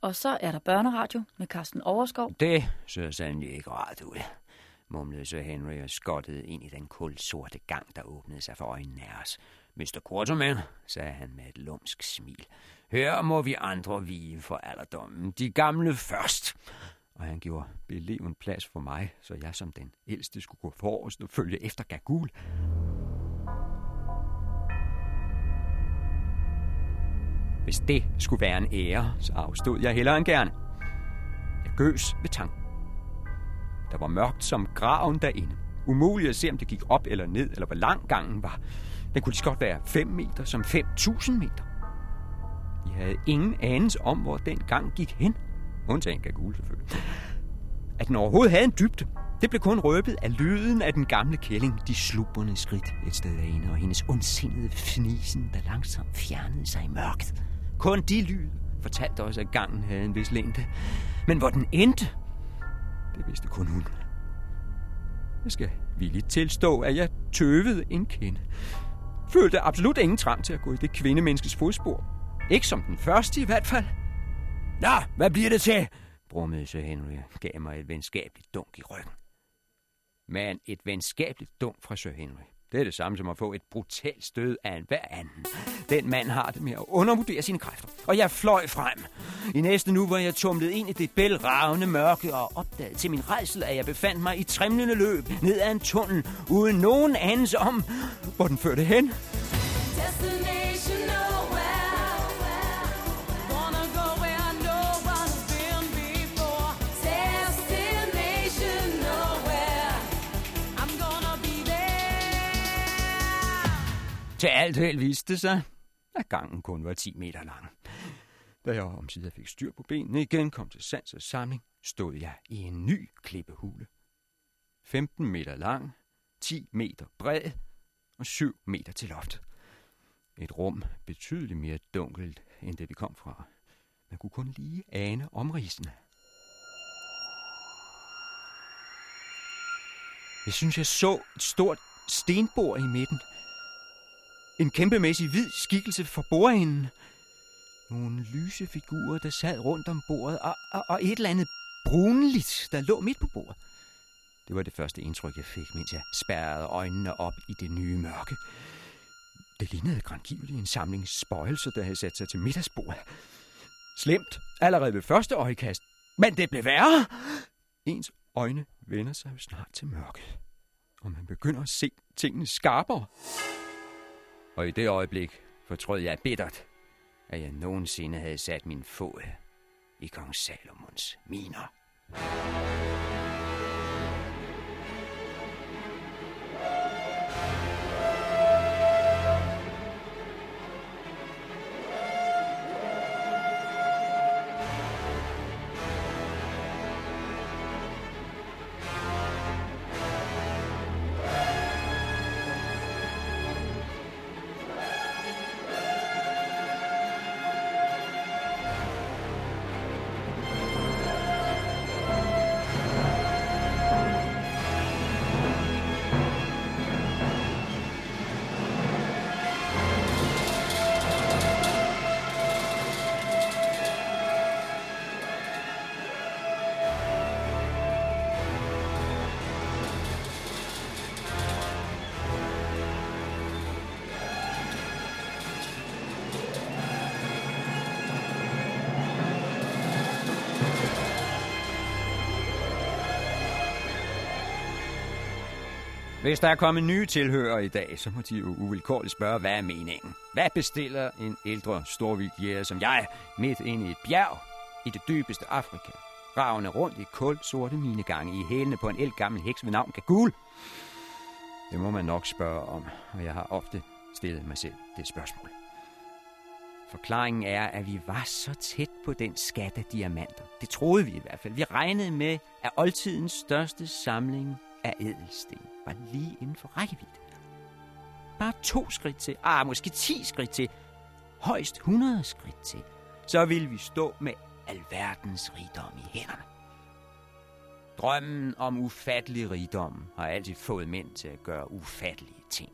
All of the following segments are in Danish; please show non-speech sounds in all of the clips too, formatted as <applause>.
Og så er der børneradio med Carsten Overskov. Det så sandelig ikke rart ud, mumlede Sir Henry og skottede ind i den kulsorte gang, der åbnede sig for øjnene af os. Mr. Quarterman, sagde han med et lumsk smil. Her må vi andre vige for alderdommen. De gamle først. Og han gjorde beleven plads for mig, så jeg som den ældste skulle gå forrest og følge efter Gagul. Hvis det skulle være en ære, så afstod jeg hellere end gerne. Jeg gøs ved tanken. Der var mørkt som graven derinde. Umuligt at se, om det gik op eller ned, eller hvor lang gangen var. Den kunne lige godt være 5 meter som 5.000 meter. Vi havde ingen anelse om, hvor den gang gik hen. Undtagen Gagul selvfølgelig. At den overhovedet havde en dybde, det blev kun røbet af lyden af den gamle kælling, de slubrende skridt et sted derinde, og hendes ondsindede fnisen, der langsomt fjernede sig i mørket. Kun de lyde fortalte os, at gangen havde en vis længde. Men hvor den endte, det vidste kun hun. Jeg skal villigt tilstå, at jeg tøvede en kende. Følte absolut ingen trang til at gå i det kvindemenneskes fodspor. Ikke som den første i hvert fald. Nå, hvad bliver det til? brummede så Henry gav mig et venskabeligt dunk i ryggen. Men et venskabeligt dunk fra Sir Henry, det er det samme som at få et brutalt stød af en hver anden. Den mand har det med at undervurdere sine kræfter. Og jeg fløj frem. I næste nu var jeg tumlet ind i det bælragende mørke og opdagede til min rejsel, at jeg befandt mig i trimlende løb ned ad en tunnel, uden nogen anelse om, hvor den førte hen. Destination Til alt held viste det sig, at gangen kun var 10 meter lang. Da jeg omsider fik styr på benene igen, kom til sans og samling, stod jeg i en ny klippehule. 15 meter lang, 10 meter bred og 7 meter til loft. Et rum betydeligt mere dunkelt, end det vi kom fra. Man kunne kun lige ane omridsene. Jeg synes, jeg så et stort stenbord i midten. En kæmpemæssig hvid skikkelse for bordenden. Nogle lyse figurer, der sad rundt om bordet, og, og, og et eller andet brunligt, der lå midt på bordet. Det var det første indtryk, jeg fik, mens jeg spærrede øjnene op i det nye mørke. Det lignede grangivligt en samling spøjelser, der havde sat sig til middagsbordet. Slemt, allerede ved første øjekast. Men det blev værre. Ens øjne vender sig jo snart til mørket, og man begynder at se tingene skarpere. Og i det øjeblik fortrød jeg bittert, at jeg nogensinde havde sat min fod i kong Salomons miner. Hvis der er kommet nye tilhører i dag, så må de jo uvilkårligt spørge, hvad er meningen? Hvad bestiller en ældre storvildjæger som jeg midt inde i et bjerg i det dybeste Afrika, ravende rundt i kul sorte minegange i hælene på en elgammel heks ved navn Gagul? Det må man nok spørge om, og jeg har ofte stillet mig selv det spørgsmål. Forklaringen er, at vi var så tæt på den skat af diamanter. Det troede vi i hvert fald. Vi regnede med, at oldtidens største samling af ædelsten var lige inden for rækkevidde. Bare to skridt til, ah, måske ti skridt til, højst 100 skridt til, så ville vi stå med alverdens rigdom i hænderne. Drømmen om ufattelig rigdom har altid fået mænd til at gøre ufattelige ting.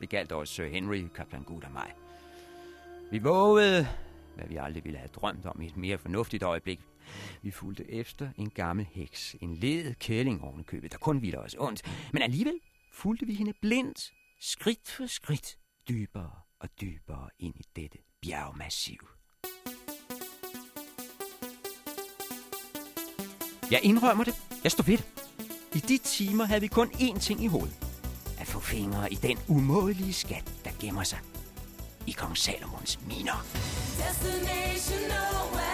Det galt også Sir Henry, kaptajn Gud og mig. Vi vågede hvad vi aldrig ville have drømt om i et mere fornuftigt øjeblik. Vi fulgte efter en gammel heks, en led kælling oven købet, der kun ville os ondt. Men alligevel fulgte vi hende blindt, skridt for skridt, dybere og dybere ind i dette bjergmassiv. Jeg indrømmer det. Jeg står ved det. I de timer havde vi kun én ting i hovedet. At få fingre i den umådelige skat, der gemmer sig i kong Salomons miner. Destination nowhere.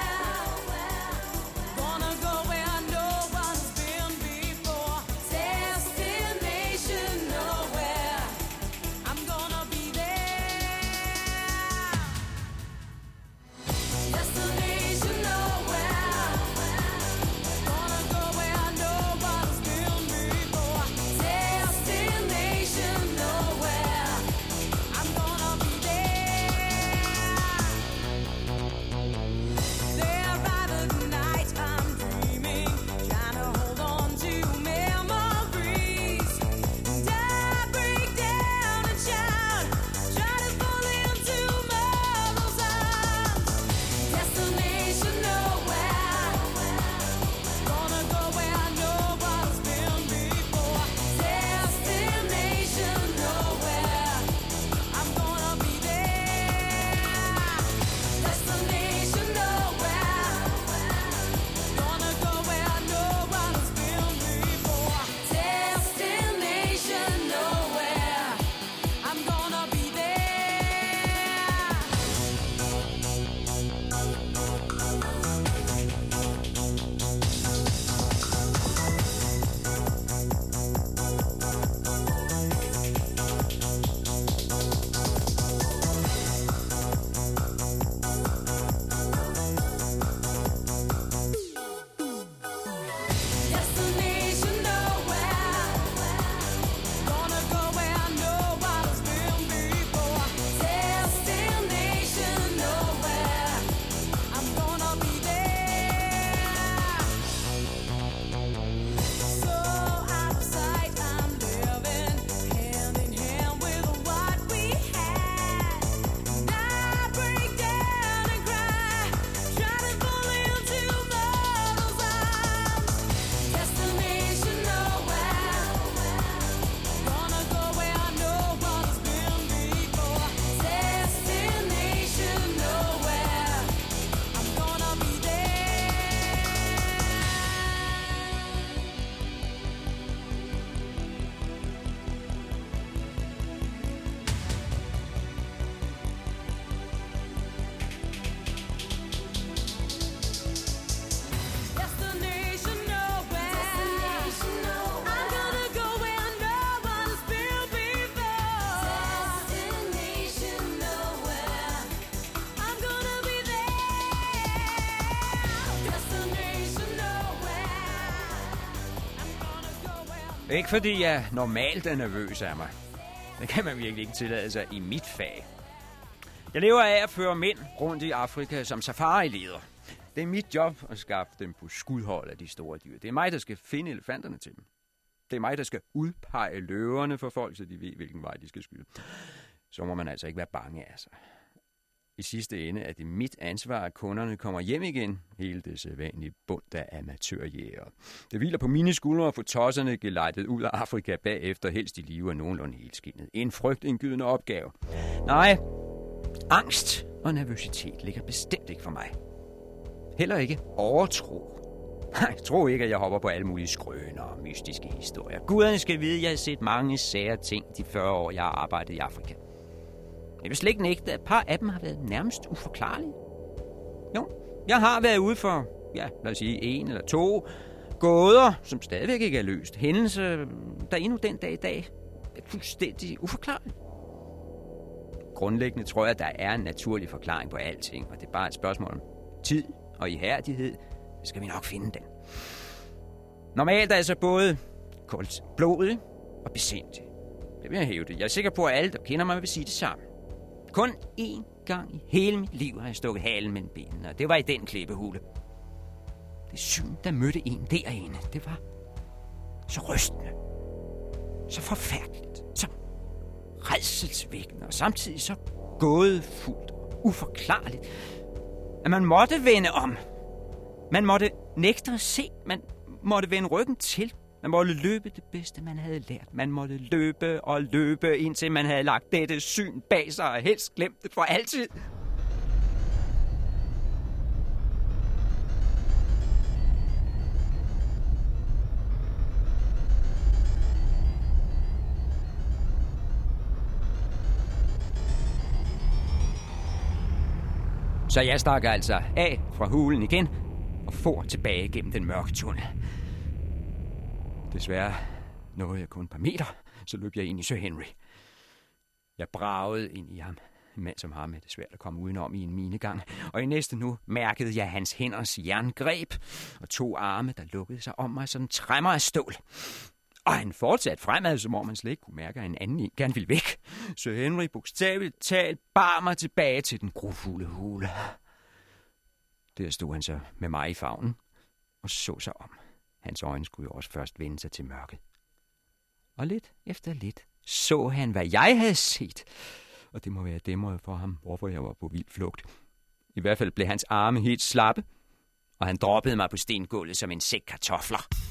Ikke fordi jeg normalt er nervøs af mig. Det kan man virkelig ikke tillade sig i mit fag. Jeg lever af at føre mænd rundt i Afrika som safari-leder. Det er mit job at skaffe dem på skudhold af de store dyr. Det er mig, der skal finde elefanterne til dem. Det er mig, der skal udpege løverne for folk, så de ved, hvilken vej de skal skyde. Så må man altså ikke være bange af sig. I sidste ende er det mit ansvar, at kunderne kommer hjem igen. Hele det sædvanlige bund af amatørjæger. Det hviler på mine skuldre at få tosserne gelejtet ud af Afrika bagefter, helst i live og nogenlunde helskindet. En frygtindgydende opgave. Nej, angst og nervøsitet ligger bestemt ikke for mig. Heller ikke overtro. Nej, tro ikke, at jeg hopper på alle mulige skrøner og mystiske historier. Guderne skal vide, at jeg har set mange sære ting de 40 år, jeg har arbejdet i Afrika. Jeg vil slet ikke nægte, at et par af dem har været nærmest uforklarlige. Jo, jeg har været ude for, ja, lad os sige, en eller to gåder, som stadigvæk ikke er løst. Hændelse, der endnu den dag i dag er fuldstændig uforklarlig. Grundlæggende tror jeg, at der er en naturlig forklaring på alting, og det er bare et spørgsmål om tid og ihærdighed, så skal vi nok finde den. Normalt er jeg så både koldt blodet og besindig. Det vil jeg hæve det. Jeg er sikker på, at alle, der kender mig, vil sige det samme. Kun én gang i hele mit liv har jeg stukket halen mellem benene, og det var i den klippehule. Det syn, der mødte en derinde, det var så rystende, så forfærdeligt, så redselsvækkende, og samtidig så gådefuldt og uforklarligt. at man måtte vende om. Man måtte nægte at se. Man måtte vende ryggen til. Man måtte løbe det bedste, man havde lært. Man måtte løbe og løbe, indtil man havde lagt dette syn bag sig og helst glemt det for altid. Så jeg stak altså af fra hulen igen og for tilbage gennem den mørke tunnel. Desværre nåede jeg kun et par meter, så løb jeg ind i Sir Henry. Jeg bragede ind i ham, en mand som ham er det svært at komme udenom i en minegang, og i næste nu mærkede jeg hans hænders jerngreb og to arme, der lukkede sig om mig som træmmer af stål. Og han fortsatte fremad, som om man slet ikke kunne mærke, at en anden en gerne ville væk. Så Henry bogstaveligt talt bar mig tilbage til den grufulde hule. Der stod han så med mig i favnen og så sig om. Hans øjne skulle jo også først vende sig til mørket. Og lidt efter lidt så han, hvad jeg havde set. Og det må være dæmret for ham, hvorfor jeg var på vild flugt. I hvert fald blev hans arme helt slappe, og han droppede mig på stengulvet som en sæk kartofler.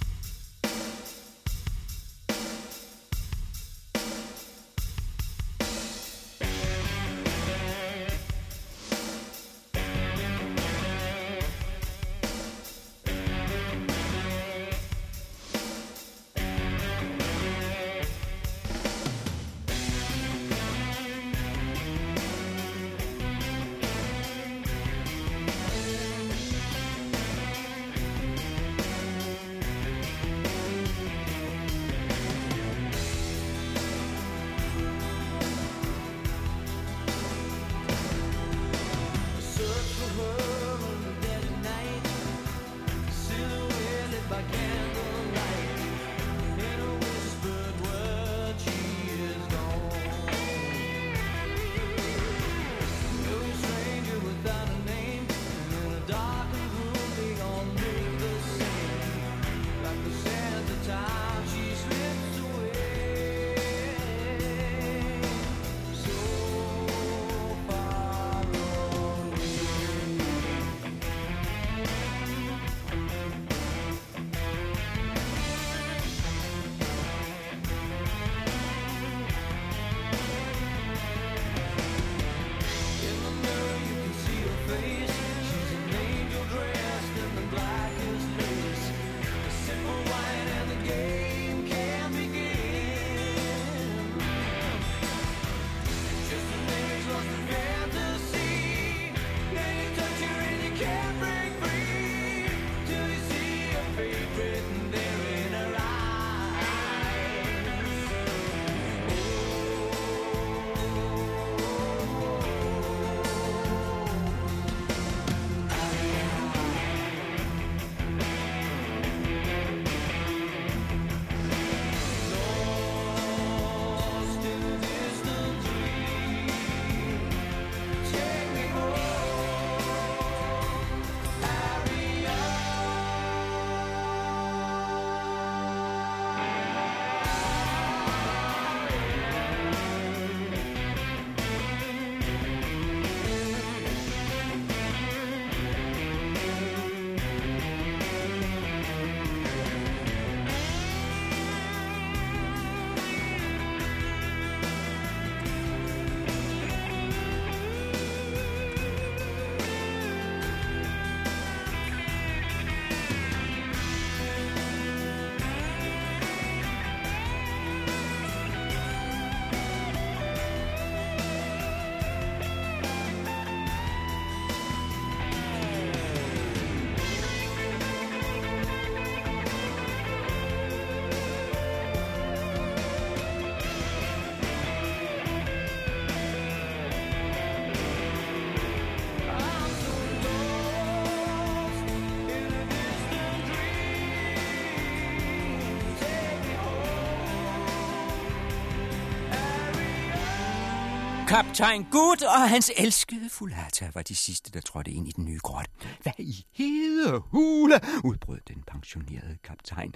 Kaptajn Gut og hans elskede Fulata var de sidste, der trådte ind i den nye grotte. Hvad i hede hule, udbrød den pensionerede kaptajn.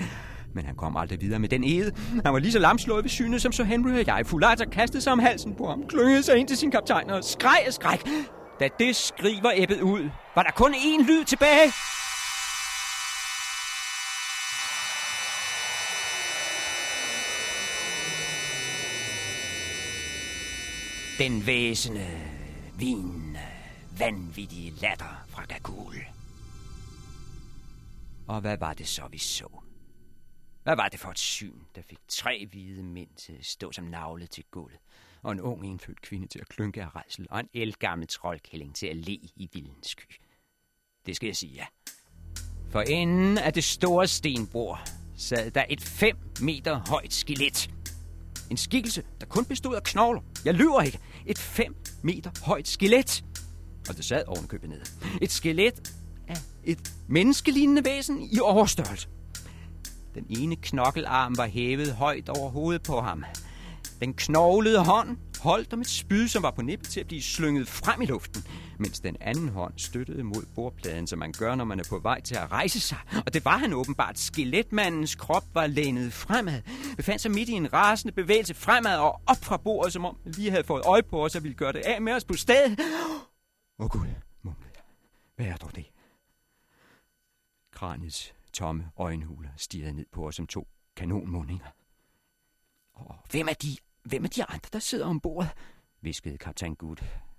Men han kom aldrig videre med den ede. Han var lige så lamslået ved synet som så Henry og jeg. Fulata kastede sig om halsen på ham, klyngede sig ind til sin kaptajn og skreg og skræk. Da det skriver var æbbet ud, var der kun én lyd tilbage. Den væsende, vin, vanvittige latter fra Gagul. Og hvad var det så, vi så? Hvad var det for et syn, der fik tre hvide mænd til at stå som navlet til gulvet, og en ung indfødt kvinde til at klynke af rejsel, og en elgammel troldkælling til at le i vildens sky? Det skal jeg sige ja. For enden af det store stenbord sad der et 5 meter højt skelet. En skikkelse, der kun bestod af knogler. Jeg lyver ikke. Et 5 meter højt skelet. Og det sad ovenkøbet nede. Et skelet af et menneskelignende væsen i overstørrelse. Den ene knokkelarm var hævet højt over hovedet på ham. Den knoglede hånd holdt om et spyd, som var på nippet til at blive slynget frem i luften, mens den anden hånd støttede mod bordpladen, som man gør, når man er på vej til at rejse sig. Og det var han åbenbart. Skeletmandens krop var lænet fremad, befandt sig midt i en rasende bevægelse fremad og op fra bordet, som om vi lige havde fået øje på os og ville gøre det af med os på stedet. Åh oh, Gud, mumlede jeg. Hvad er dog det? Kraniets tomme øjenhuler stirrede ned på os som to kanonmundinger. Og hvem er de, hvem er de andre, der sidder ombord? viskede kaptajn Gud,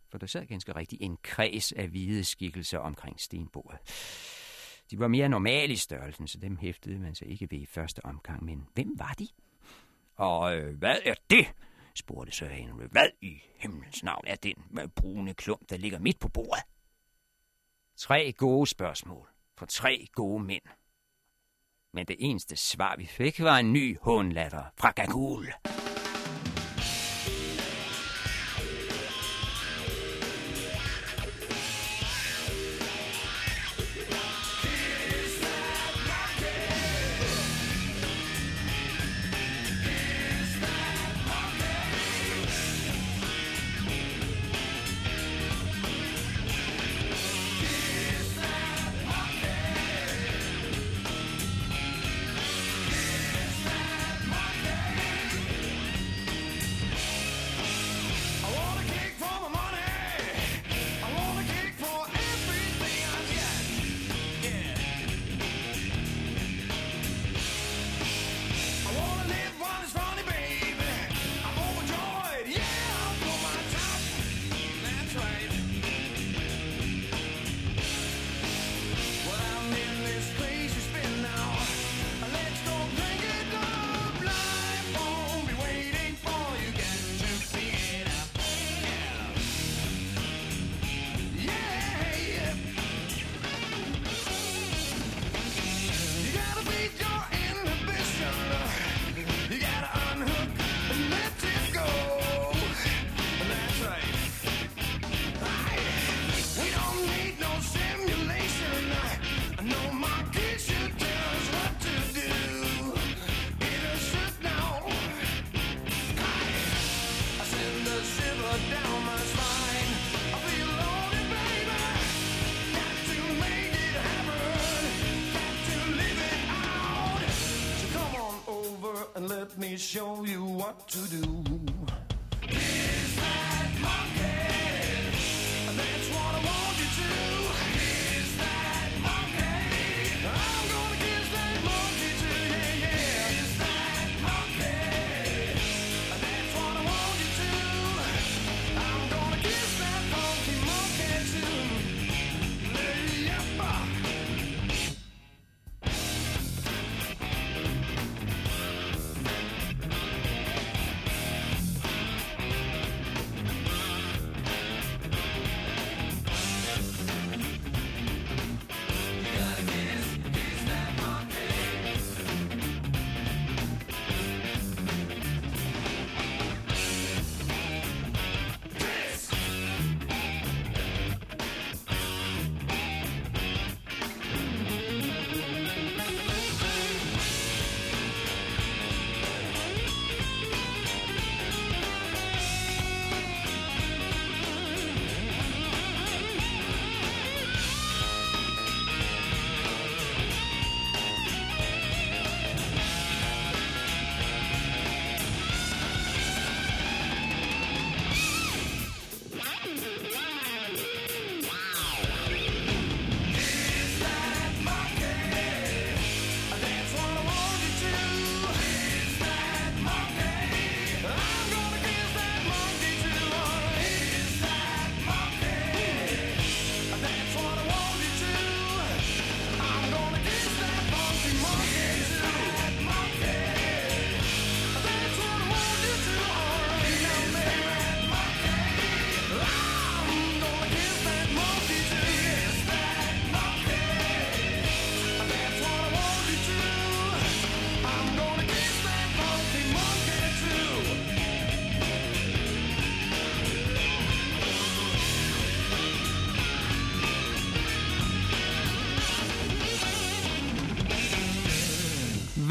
for der sad ganske rigtigt en kreds af hvide skikkelser omkring stenbordet. De var mere normale i størrelsen, så dem hæftede man sig ikke ved i første omgang. Men hvem var de? Og øh, hvad er det? spurgte Sir Henry. Hvad i himlens navn er den med brune klump, der ligger midt på bordet? Tre gode spørgsmål for tre gode mænd. Men det eneste svar, vi fik, var en ny hånlatter fra Gagul. Me show you what to do.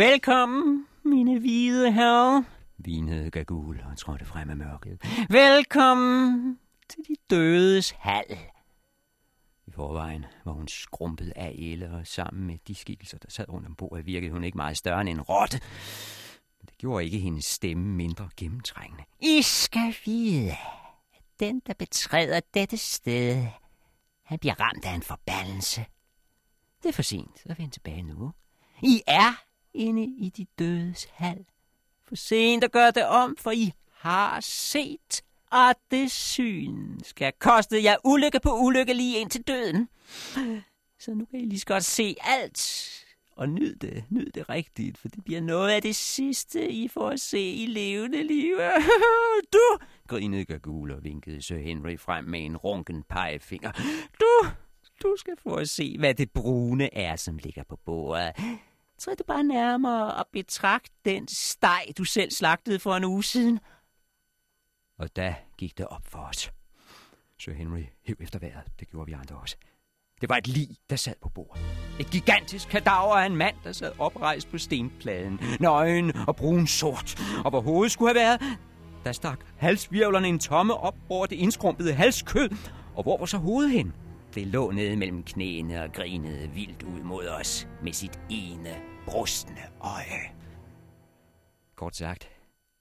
Velkommen, mine hvide herrer, vinede Gagul og trådte frem af mørket. Velkommen til de dødes hal. I forvejen var hun skrumpet af æle, og sammen med de skikkelser, der sad rundt om bordet, virkede hun ikke meget større end en rotte. Men det gjorde ikke hendes stemme mindre gennemtrængende. I skal vide, at den, der betræder dette sted, han bliver ramt af en forbandelse. Det er for sent at vende tilbage nu. I er inde i de dødes hal. For sent at gøre det om, for I har set, at det syn skal koste jer ulykke på ulykke lige ind til døden. Så nu kan I lige så godt se alt. Og nyd det, nyd det rigtigt, for det bliver noget af det sidste, I får at se i levende liv. <laughs> Du, grinede Gagul og vinkede Sir Henry frem med en runken pegefinger. Du, du skal få at se, hvad det brune er, som ligger på bordet. Træd du bare nærmere og betragt den steg, du selv slagtede for en uge siden. Og da gik det op for os. Sir Henry hæv efter vejret. Det gjorde vi andre også. Det var et lig, der sad på bordet. Et gigantisk kadaver af en mand, der sad oprejst på stenpladen. Nøgen og brun sort. Og hvor hovedet skulle have været, der stak halsvirvlerne en tomme op over det indskrumpede halskød. Og hvor var så hovedet hen? Det lå nede mellem knæene og grinede vildt ud mod os med sit ene brustne øje. Kort sagt,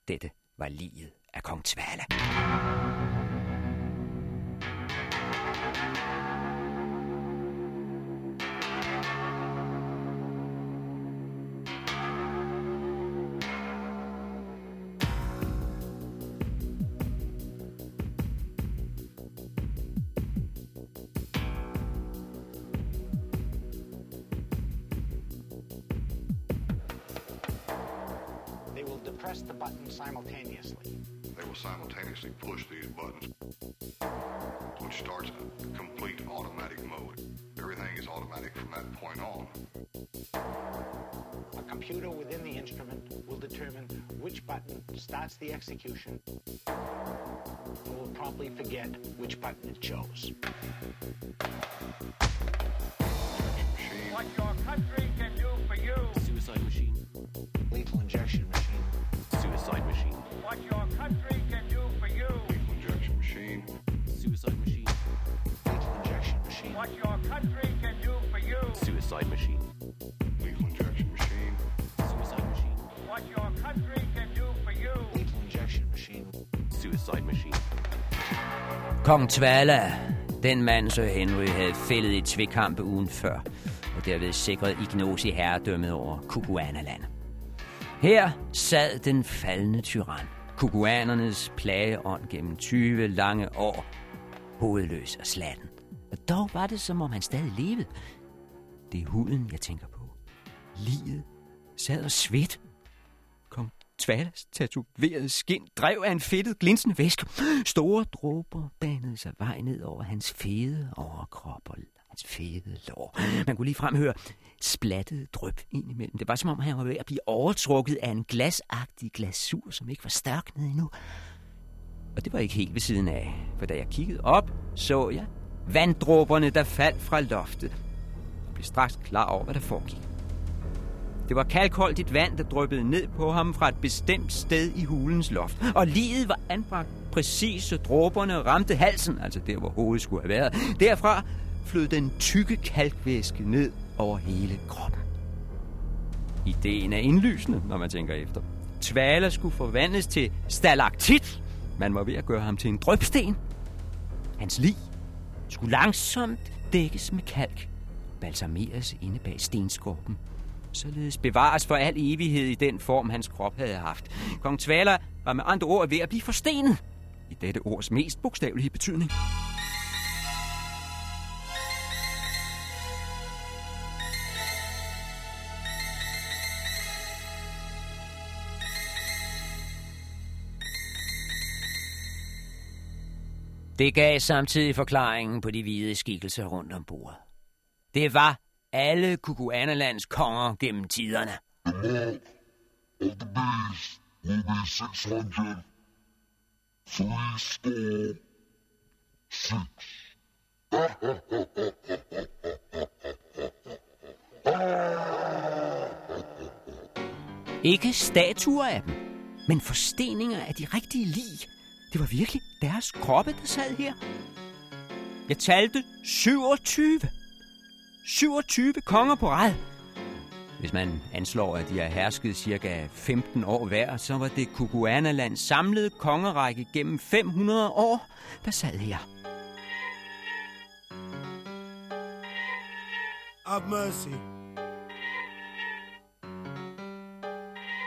dette var livet af kong Tvale. Is automatic from that point on. A computer within the instrument will determine which button starts the execution and will promptly forget which button it chose. Machine, What your country can do for you. Suicide machine. Lethal Suicide machine. lethal injection machine, Suicide machine. What your country can do for you. Lethal injection machine. Suicide machine. Kong Tvala, den mand, Sir Henry havde fældet i tvekampe ugen før, og derved sikret Ignos i herredømmet over Kukuanaland. Her sad den faldende tyran, kukuanernes plageånd gennem 20 lange år, hovedløs og slatten. Og dog var det, som om han stadig levede. Det er huden, jeg tænker på. Livet sad og svedt. Kom Tvalas tatoveret skin drev af en fedtet, glinsende væske. Store dråber banede sig vej ned over hans fede overkrop og hans fede lår. Man kunne lige fremhøre splattet drøb ind imellem. Det var som om, han var ved at blive overtrukket af en glasagtig glasur, som ikke var størknet endnu. Og det var ikke helt ved siden af, for da jeg kiggede op, så jeg vanddråberne, der faldt fra loftet. Blev straks klar over, hvad der foregik. Det var kalkholdigt vand, der dryppede ned på ham fra et bestemt sted i hulens loft. Og livet var anbragt præcis, så dråberne ramte halsen, altså der, hvor hovedet skulle have været. Derfra flød den tykke kalkvæske ned over hele kroppen. Ideen er indlysende, når man tænker efter. Tvaler skulle forvandles til stalaktit. Man var ved at gøre ham til en drøbsten. Hans lig skulle langsomt dækkes med kalk, balsameres inde bag stenskorpen, således bevares for al evighed i den form, hans krop havde haft. Kong Tvala var med andre ord ved at blive forstenet, i dette ords mest bogstavelige betydning. Det gav samtidig forklaringen på de hvide skikkelser rundt om bordet. Det var alle Kukuanalands konger gennem tiderne. will be 600. Three score. Six. Ikke statuer af dem, men forsteninger af de rigtige lig. Det var virkelig deres kroppe, der sad her. Jeg talte 27. 27 konger på rad. Hvis man anslår, at de har hersket cirka 15 år hver, så var det Kukuanalands samlede kongerække gennem 500 år, der sad her. Have mercy.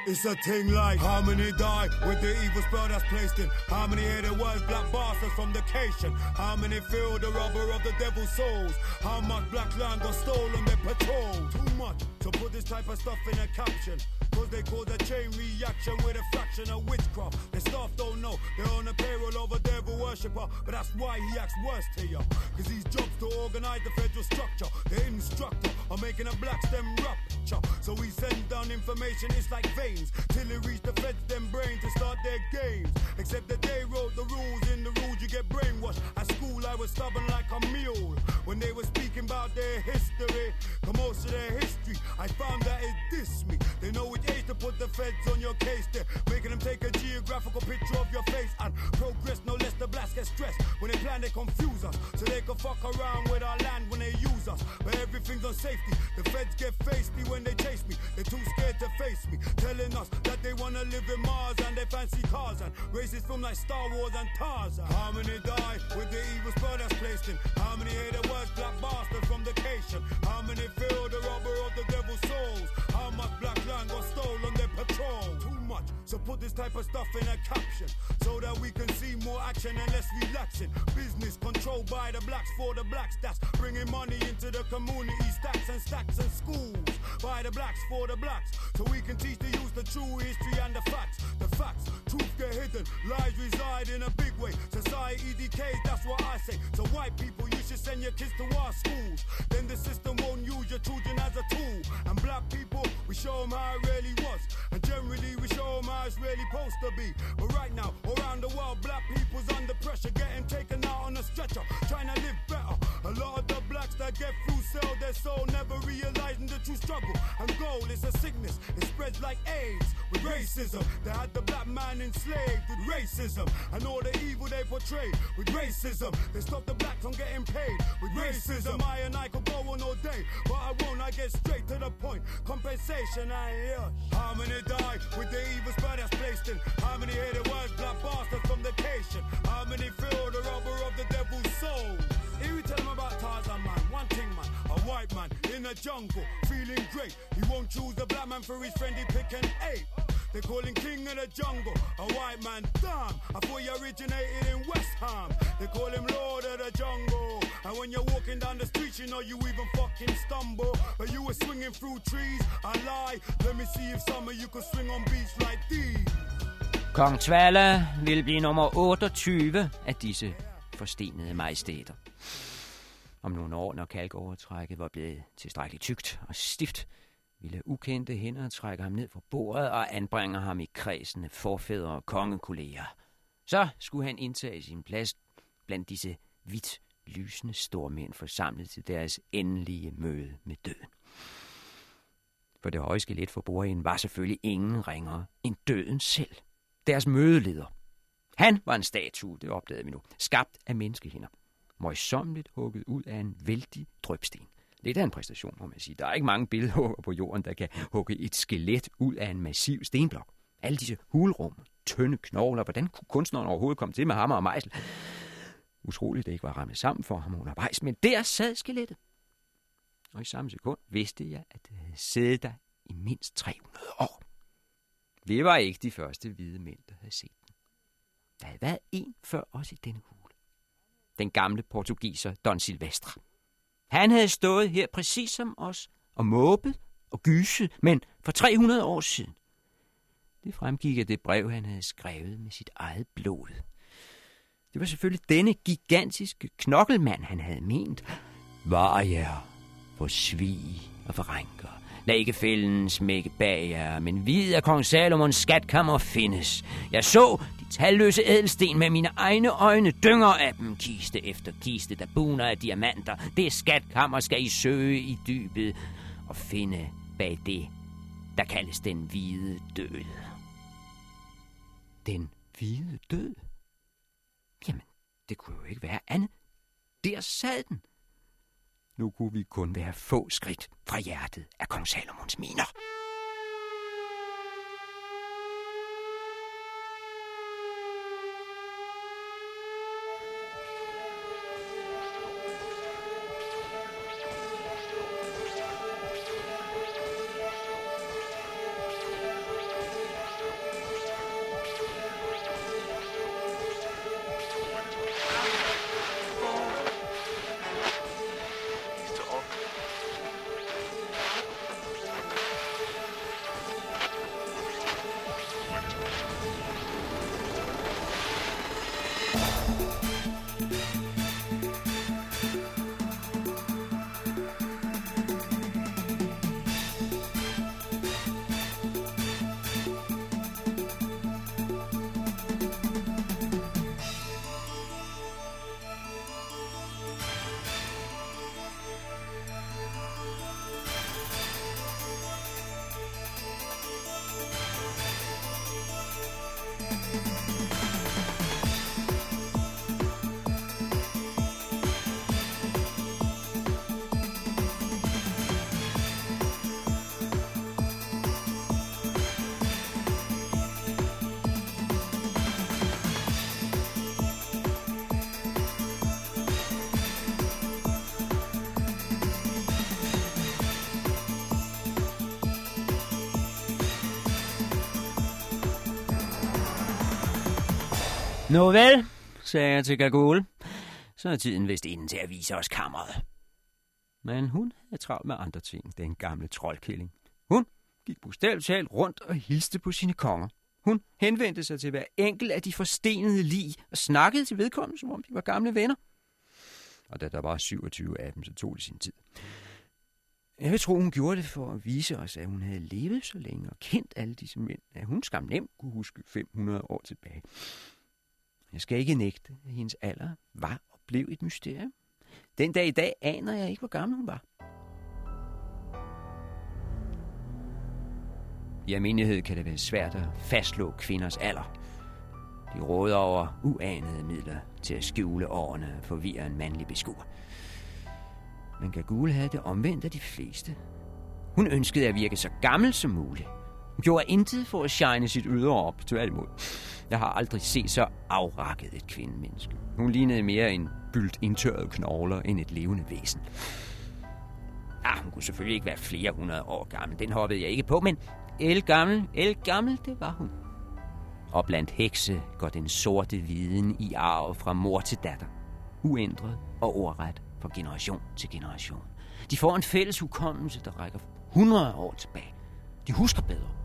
It's a thing like how many die with the evil spell that's placed in? How many hear the words black bastards from the cation? How many feel the rubber of the devil's souls? How much black land got stolen their patrol? Too much to put this type of stuff in a caption. Cause they cause a chain reaction with a fraction of witchcraft. The staff don't know they're on the payroll of a devil worshipper, but that's why he acts worse to you. Cause he's jobs to organize the federal structure. The instructor are making a black stem rupture. So we send down information, it's like veins. Till it reach the feds, them brain to start their games. Except that they wrote the rules, in the rules you get brainwashed. At school I was stubborn like a mule. When they were speaking about their history, the most of their history, I found that it dissed me. They know which age to put the feds on your case. They're making them take a geographical picture of your face and progress. No less the blacks get stressed when they plan, they confuse us. So they can fuck around with our land when they use us. But everything's on safety. The feds get feisty when they chase me. They're too scared to face me, telling us that they wanna live in Mars and they fancy cars and races from like Star Wars and Tarzan. How many die with the evil spell that's placed in? How many hear the words black bastard from the cation? How many feel the rubber of the devil's souls? How much black land got stolen their patrol? Too much. So put this type of stuff in a caption so that we can see more action and less relaxing. Business controlled by the blacks for the blacks. That's bringing money into the community, stacks and stacks and schools by the blacks for the blacks. So we can teach the youth the true history and the facts. The facts, truth get hidden, lies reside in a big way. Society decays, that's what I say. So white people, you should send your kids to our schools. Then the system won't use your children as a tool. And black people, we show them how it really was. And generally, we show them how it's really supposed to be. But right now, around the world, black people's under pressure, getting taken out on a stretcher, trying to live better. A lot of the blacks that get through sell their soul, never realizing the true struggle and goal is a sickness. It spreads like AIDS with racism. They had the black man enslaved with racism and all the evil they portray with racism. They stop the blacks from getting paid with racism. I and I could go on all day, but I won't. I get straight to the point. Compensation, I hear. How many die with the evil that's placed in? How many the words black bastards from the cation? How many feel the rubber of the devil's soul? Here we tell them about Tarzan man, one thing man, a white man in the jungle, feeling great. He won't choose a black man for his friend, he pick an eight. They call him king of the jungle, a white man, damn. I thought he originated in West Ham. They call him lord of the jungle. And when you're walking down the street, you know you even fucking stumble. But you were swinging through trees, I lie. Let me see if some of you could swing on beats like these. Kong Tvala vil blive nummer 28 af disse forstenede majestæter. Om nogle år, når kalkovertrækket var blevet tilstrækkeligt tykt og stift, ville ukendte hænder trække ham ned fra bordet og anbringe ham i kredsen af forfædre og kongekolleger. Så skulle han indtage sin plads blandt disse hvidt lysende stormænd forsamlet til deres endelige møde med døden. For det høje skelet for bordenden var selvfølgelig ingen ringere end døden selv. Deres mødeleder. Han var en statue, det opdagede vi nu, skabt af menneskehænder. Møjsommeligt hugget ud af en vældig drøbsten. Lidt af en præstation, må man sige. Der er ikke mange billedhugger på jorden, der kan hugge et skelet ud af en massiv stenblok. Alle disse hulrum, tynde knogler, hvordan kunne kunstneren overhovedet komme til med hammer og mejsel? Utroligt, det ikke var rammet sammen for ham undervejs, men der sad skelettet. Og i samme sekund vidste jeg, at det havde siddet der i mindst 300 år. Vi var ikke de første hvide mænd, der havde set den. Der havde været en før os i denne hule. Den gamle portugiser Don Silvestre. Han havde stået her præcis som os og måbet og gyset, men for 300 år siden. Det fremgik af det brev, han havde skrevet med sit eget blod. Det var selvfølgelig denne gigantiske knokkelmand, han havde ment. Var jer for svig og forrænker. Lad ikke fælden smække bag jer, men vid at kong Salomons skatkammer findes. Jeg så talløse ædelsten med mine egne øjne, dynger af dem, kiste efter kiste, der buner af diamanter. Det skatkammer skal I søge i dybet og finde bag det der kaldes den hvide død. Den hvide død? Jamen, det kunne jo ikke være andet. Der sad den. Nu kunne vi kun være få skridt fra hjertet af kong Salomons miner. Nå vel, sagde jeg til Gagol. så er tiden vist inden til at vise os kammeret. Men hun havde travlt med andre ting, den gamle troldkælling. Hun gik bogstaveligt talt rundt og hilste på sine konger. Hun henvendte sig til hver enkelt af de forstenede lig og snakkede til vedkommende, som om de var gamle venner. Og da der var 27 af dem, så tog det sin tid. Jeg vil tro, hun gjorde det for at vise os, at hun havde levet så længe og kendt alle disse mænd, at hun skam nemt kunne huske 500 år tilbage. Jeg skal ikke nægte, at hendes alder var og blev et mysterium. Den dag i dag aner jeg ikke, hvor gammel hun var. I almindelighed kan det være svært at fastslå kvinders alder. De råder over uanede midler til at skjule årene og forvirre en mandlig beskuer. Men Gagul havde det omvendt af de fleste. Hun ønskede at virke så gammel som muligt. Gjorde intet for at shine sit ydre op, tværtimod. Jeg har aldrig set så afrakket et kvindemenneske. Hun lignede mere en byldt indtørret knogler end et levende væsen. Ah, hun kunne selvfølgelig ikke være flere hundrede år gammel. Den hoppede jeg ikke på, men el gammel, el gammel, det var hun. Og blandt hekse går den sorte viden i arv fra mor til datter. Uændret og ordret fra generation til generation. De får en fælles hukommelse, der rækker 100 år tilbage. De husker bedre.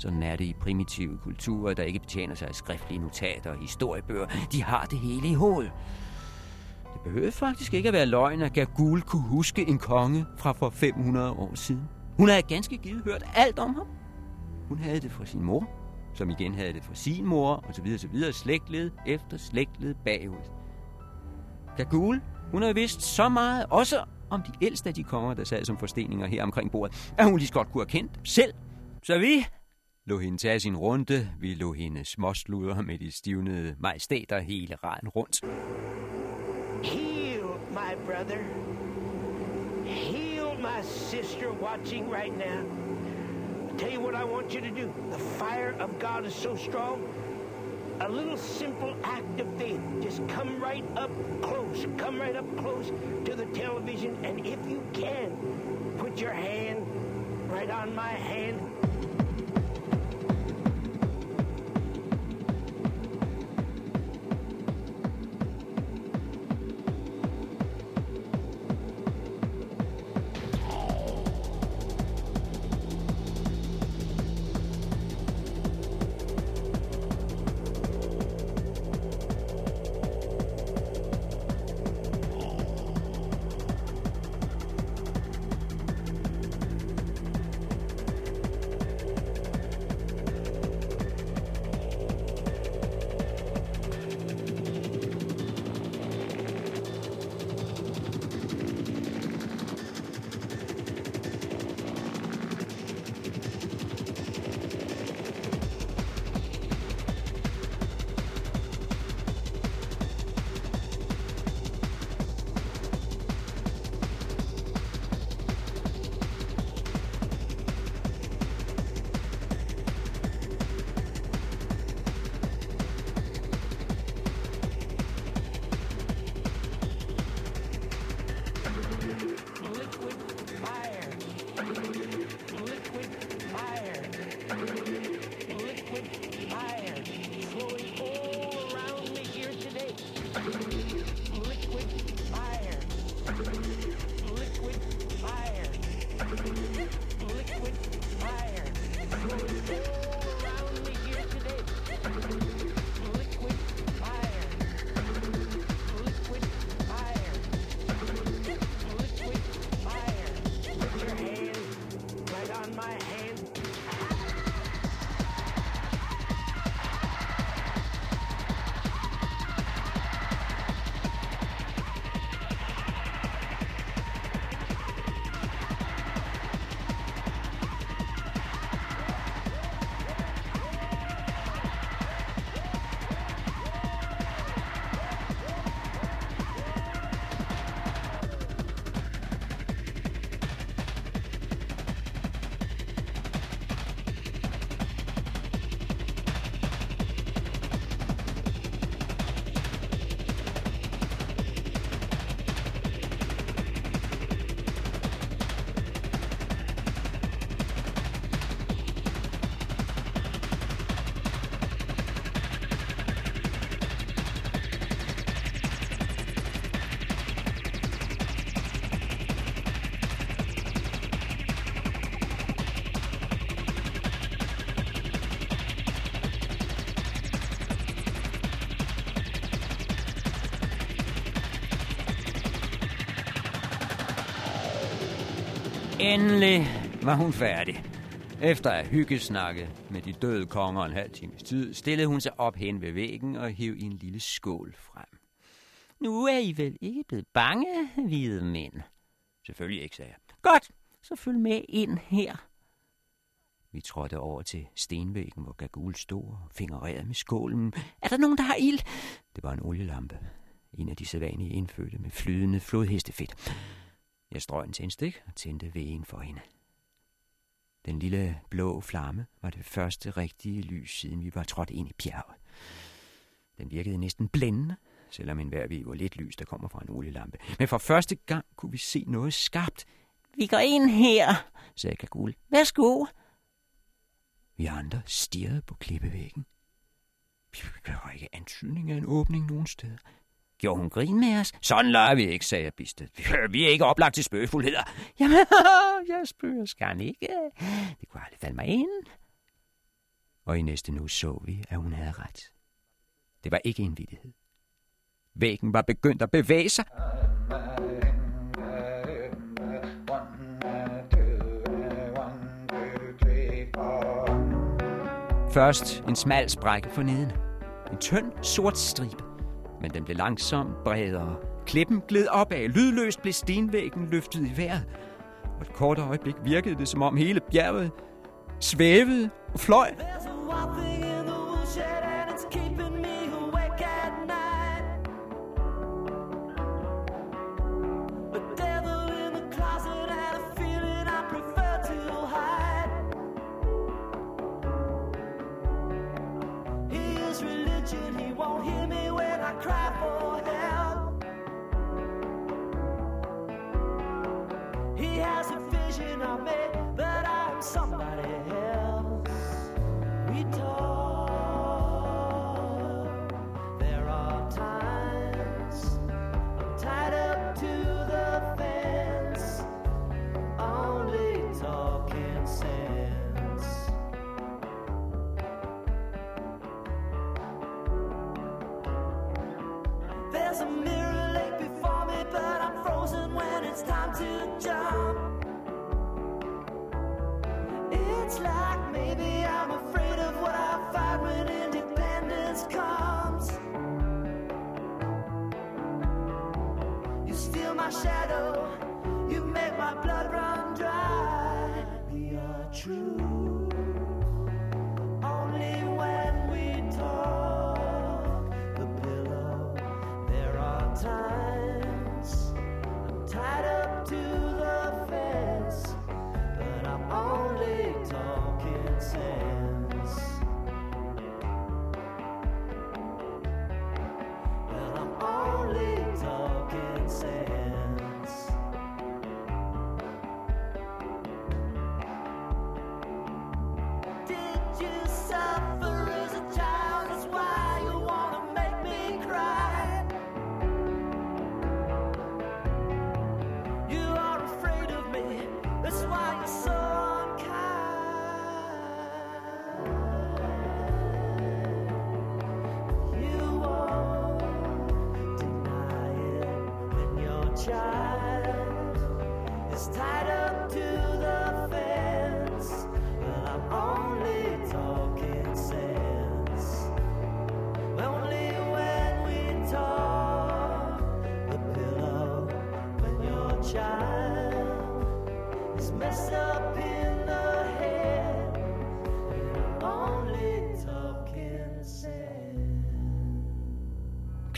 Sådan er det i primitive kulturer, der ikke betjener sig af skriftlige notater og historiebøger. De har det hele i hovedet. Det behøver faktisk ikke at være løgn, at Gagul kunne huske en konge fra for 500 år siden. Hun havde ganske givet hørt alt om ham. Hun havde det fra sin mor, som igen havde det fra sin mor, og så videre, så videre, slægtled efter slægtled bagud. Gagul, hun havde vidst så meget, også om de ældste af de konger, der sad som forsteninger her omkring bordet, at hun lige så godt kunne have kendt dem selv. Så vi lå hende tage sin runde, vi lå hende småsludre med de stivnede majestater hele raden rundt. Heal, my brother. Heal, my sister watching right now. Tell you what I want you to do. The fire of God is so strong. A little simple act of faith. Just come right up close. Come right up close to the television. And if you can, put your hand right on my hand. Endelig var hun færdig. Efter at hyggesnakke med de døde konger en halv times tid, stillede hun sig op hen ved væggen og hæv en lille skål frem. Nu er I vel ikke blevet bange, hvide mænd? Selvfølgelig ikke, sagde jeg. Godt, så følg med ind her. Vi trådte over til stenvæggen, hvor Gagul stod og fingererede med skålen. Er der nogen, der har ild? Det var en olielampe. En af de sædvanlige indfødte med flydende flodhestefedt. Jeg strøg en tændstik og tændte vægen for hende. Den lille blå flamme var det første rigtige lys, siden vi var trådt ind i bjerget. Den virkede næsten blændende, selvom enhver ved, hvor lidt lys der kommer fra en olielampe. Men for første gang kunne vi se noget skarpt. Vi går ind her, sagde Kagul. Værsgo. Vi andre stirrede på klippevæggen. Der var ikke antydning af en åbning nogen steder. Gjorde hun grin med os? Sådan leger vi ikke, sagde jeg bistet. Vi er ikke oplagt til spøgefuldheder. Jamen, <laughs> jeg spøger skam ikke. Det kunne aldrig falde mig ind. Og i næste nu så vi, at hun havde ret. Det var ikke en vidighed. Væggen var begyndt at bevæge sig. Først en smal sprække for neden. En tynd, sort stribe. Men den blev langsomt bredere. Klippen gled opad. Lydløst blev stenvæggen løftet i vejret. Og et kort øjeblik virkede det, som om hele bjerget svævede og fløj.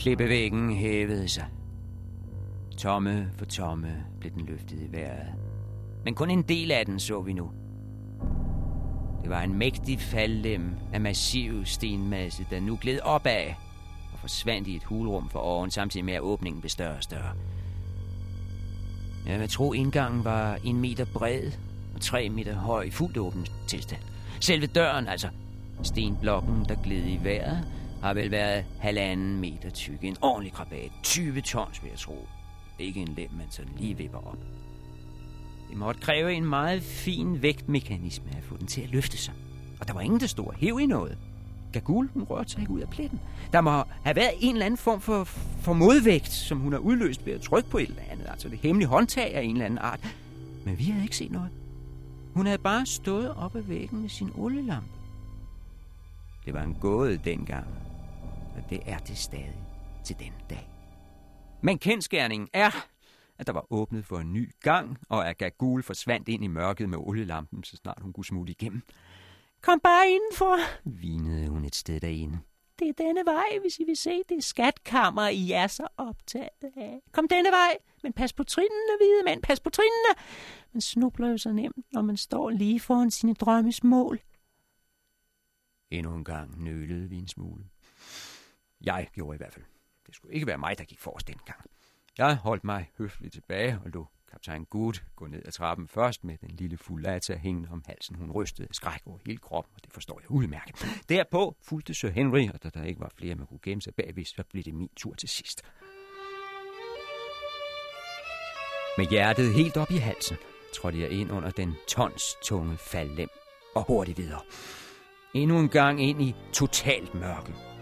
Klippevæggen hævede sig. Tomme for tomme blev den løftet i vejret. Men kun en del af den så vi nu. Det var en mægtig faldlem af massiv stenmasse, der nu gled opad og forsvandt i et hulrum for oven, samtidig med at åbningen blev større og større. Jeg vil tro, indgangen var en meter bred og tre meter høj i fuldt åben tilstand. Selve døren, altså stenblokken, der gled i vejret, har vel været halvanden meter tyk. En ordentlig krabat. 20 tons, vil jeg tro. Ikke en lem, man sådan lige vipper op. Det måtte kræve en meget fin vægtmekanisme at få den til at løfte sig. Og der var ingen, der stod og hæv i noget. Gagul, hun rørte sig ikke ud af pletten. Der må have været en eller anden form for, for modvægt, som hun har udløst ved at trykke på et eller andet. Altså det hemmelige håndtag af en eller anden art. Men vi havde ikke set noget. Hun havde bare stået op ad væggen med sin olielampe. Det var en gåde dengang, og det er det stadig til den dag. Men kendskærningen er, at der var åbnet for en ny gang, og at Gagul forsvandt ind i mørket med olielampen, så snart hun kunne smutte igennem. Kom bare indenfor, vinede hun et sted derinde. Det er denne vej, hvis I vil se det skatkammer, I er så optaget af. Kom denne vej, men pas på trinene, hvide mand, pas på trinene. Man snubler jo så nemt, når man står lige foran sine drømmes mål. Endnu en gang nølede vi en smule. Jeg gjorde i hvert fald. Det skulle ikke være mig, der gik forrest dengang. Jeg holdt mig høfligt tilbage og lå kaptajn Good gå ned ad trappen først med den lille fulata hængende om halsen. Hun rystede skræk over hele kroppen, og det forstår jeg udmærket. Derpå fulgte Sir Henry, og da der ikke var flere, man kunne gemme sig bagved, så blev det min tur til sidst. Med hjertet helt op i halsen, trådte jeg ind under den tons tunge faldlem og hurtigt videre. Endnu en gang ind i totalt mørke.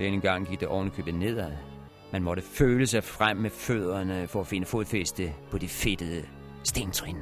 Denne gang gik det ovenikøbet nedad. Man måtte føle sig frem med fødderne for at finde fodfæste på de fedtede stentrin.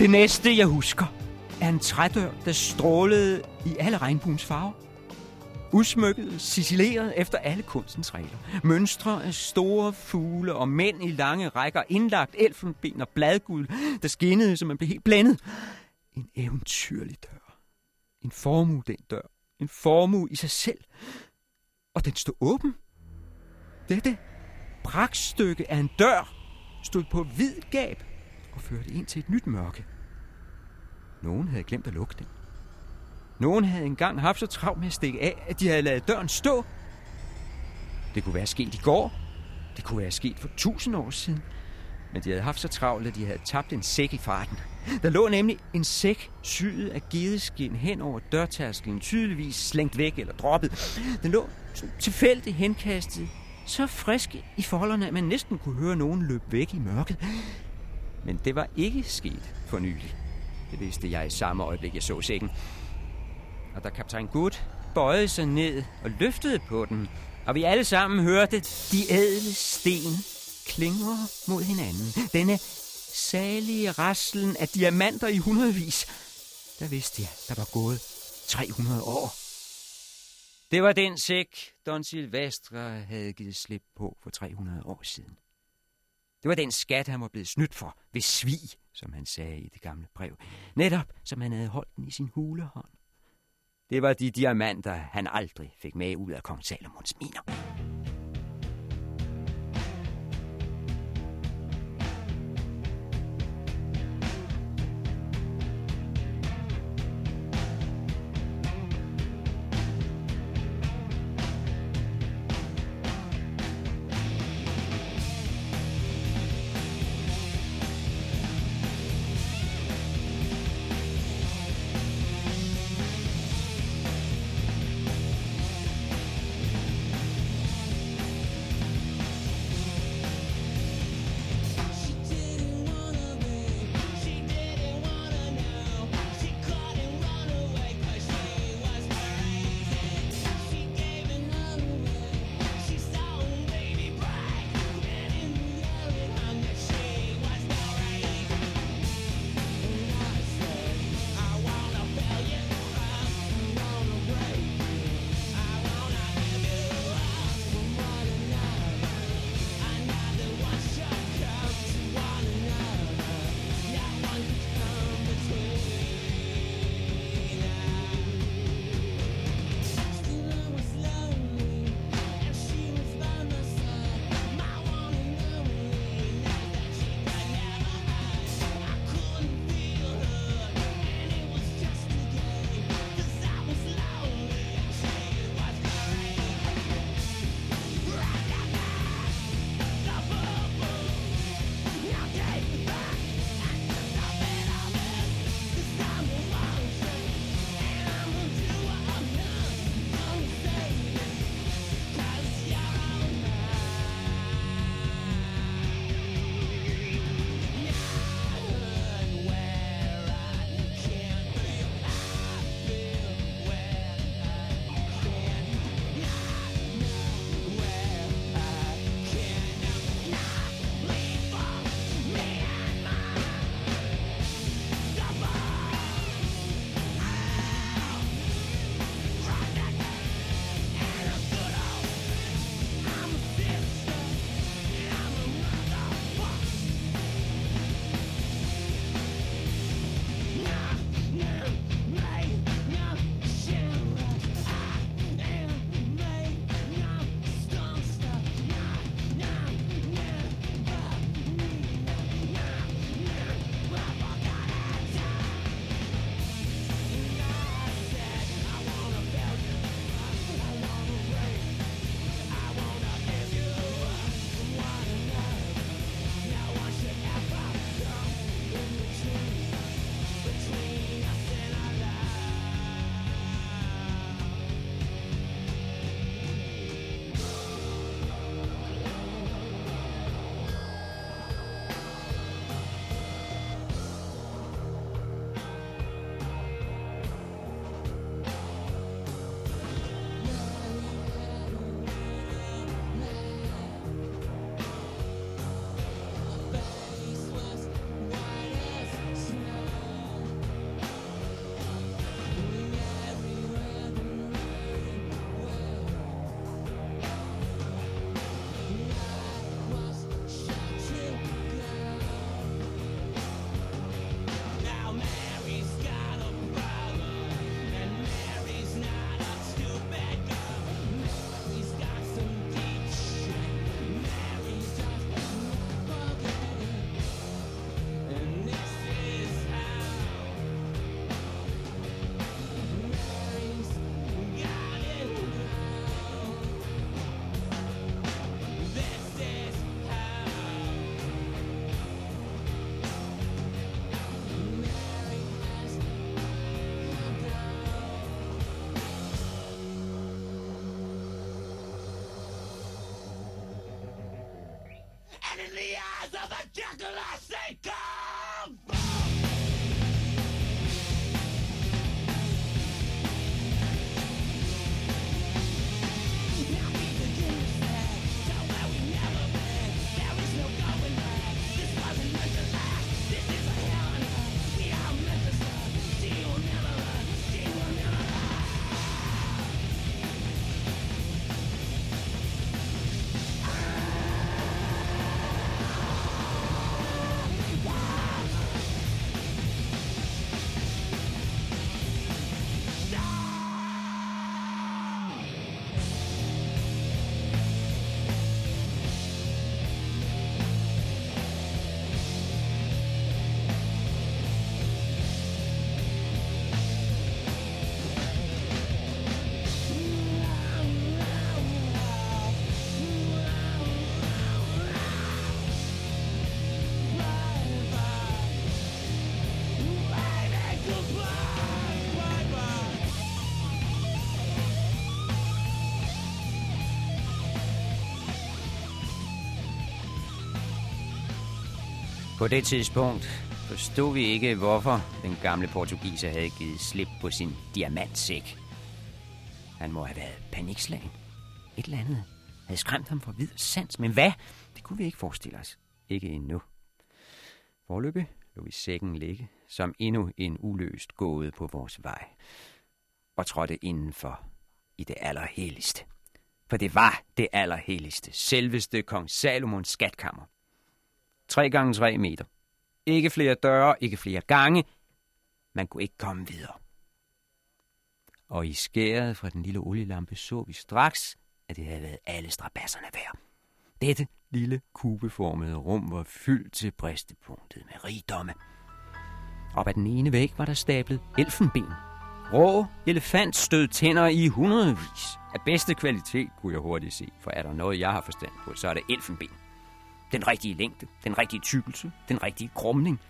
Det næste, jeg husker, er en trædør, der strålede i alle regnbuens farver. Udsmykket, sicileret efter alle kunstens regler. Mønstre af store fugle og mænd i lange rækker, indlagt elfenben og bladguld, der skinnede, så man blev helt blændet. En eventyrlig dør. En formue, den dør. En formue i sig selv. Og den stod åben. Dette pragtstykke af en dør stod på hvid gab og førte ind til et nyt mørke. Nogen havde glemt at lukke den. Nogen havde engang haft så travlt med at stikke af, at de havde lavet døren stå. Det kunne være sket i går. Det kunne være sket for tusind år siden. Men de havde haft så travlt, at de havde tabt en sæk i farten. Der lå nemlig en sæk syet af gedeskin hen over dørtærskelen, tydeligvis slængt væk eller droppet. Den lå tilfældigt henkastet, så frisk i forholderne, at man næsten kunne høre nogen løbe væk i mørket. Men det var ikke sket for nylig. Det vidste jeg i samme øjeblik, jeg så sækken. Og da kaptajn Good bøjede sig ned og løftede på den, og vi alle sammen hørte de ædle sten klinger mod hinanden. Denne salige raslen af diamanter i hundredvis. Der vidste jeg, der var gået 300 år. Det var den sæk, Don Silvestre havde givet slip på for 300 år siden. Det var den skat, han var blevet snydt for ved svig, som han sagde i det gamle brev. Netop som han havde holdt den i sin hulehånd. Det var de diamanter, han aldrig fik med ud af kong Salomons miner. På det tidspunkt forstod vi ikke, hvorfor den gamle portugiser havde givet slip på sin diamantsæk. Han må have været panikslagen. Et eller andet havde skræmt ham for vid sans, men hvad? Det kunne vi ikke forestille os. Ikke endnu. Forløbig lå vi sækken ligge, som endnu en uløst gåde på vores vej, og trådte indenfor i det allerhelligste. For det var det allerhelligste, selveste kong Salomons skatkammer. 3 gange 3 meter. Ikke flere døre, ikke flere gange. Man kunne ikke komme videre. Og i skæret fra den lille olielampe så vi straks, at det havde været alle strabasserne værd. Dette lille kubeformede rum var fyldt til bristepunktet med rigdomme. Op ad den ene væg var der stablet elfenben. Rå elefant stød tænder i hundredvis. Af bedste kvalitet kunne jeg hurtigt se, for er der noget, jeg har forstand på, så er det elfenben. Den rigtige længde, den rigtige tykkelse, den rigtige krumning.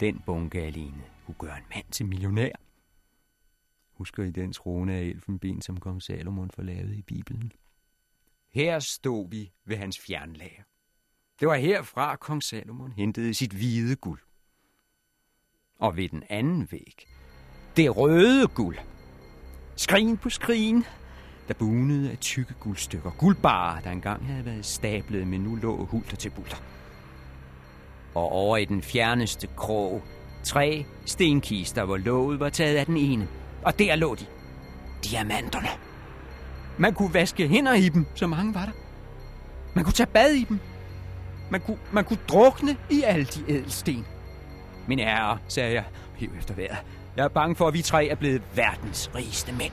Den bunke alene kunne gøre en mand til millionær. Husker I den trone af elfenben, som kong Salomon forlavede i Bibelen? Her stod vi ved hans fjernlager. Det var herfra, kong Salomon hentede sit hvide guld. Og ved den anden væg, det røde guld. Skrin på skrin, der bunede af tykke guldstykker. Guldbarer, der engang havde været stablet, men nu lå hulter til bulter. Og over i den fjerneste krog, tre stenkister, hvor låget var taget af den ene. Og der lå de. Diamanterne. Man kunne vaske hænder i dem, så mange var der. Man kunne tage bad i dem. Man kunne, man kunne drukne i alle de ædelsten. Min herre, sagde jeg, hiv efter vejret. Jeg er bange for, at vi tre er blevet verdens rigeste mænd.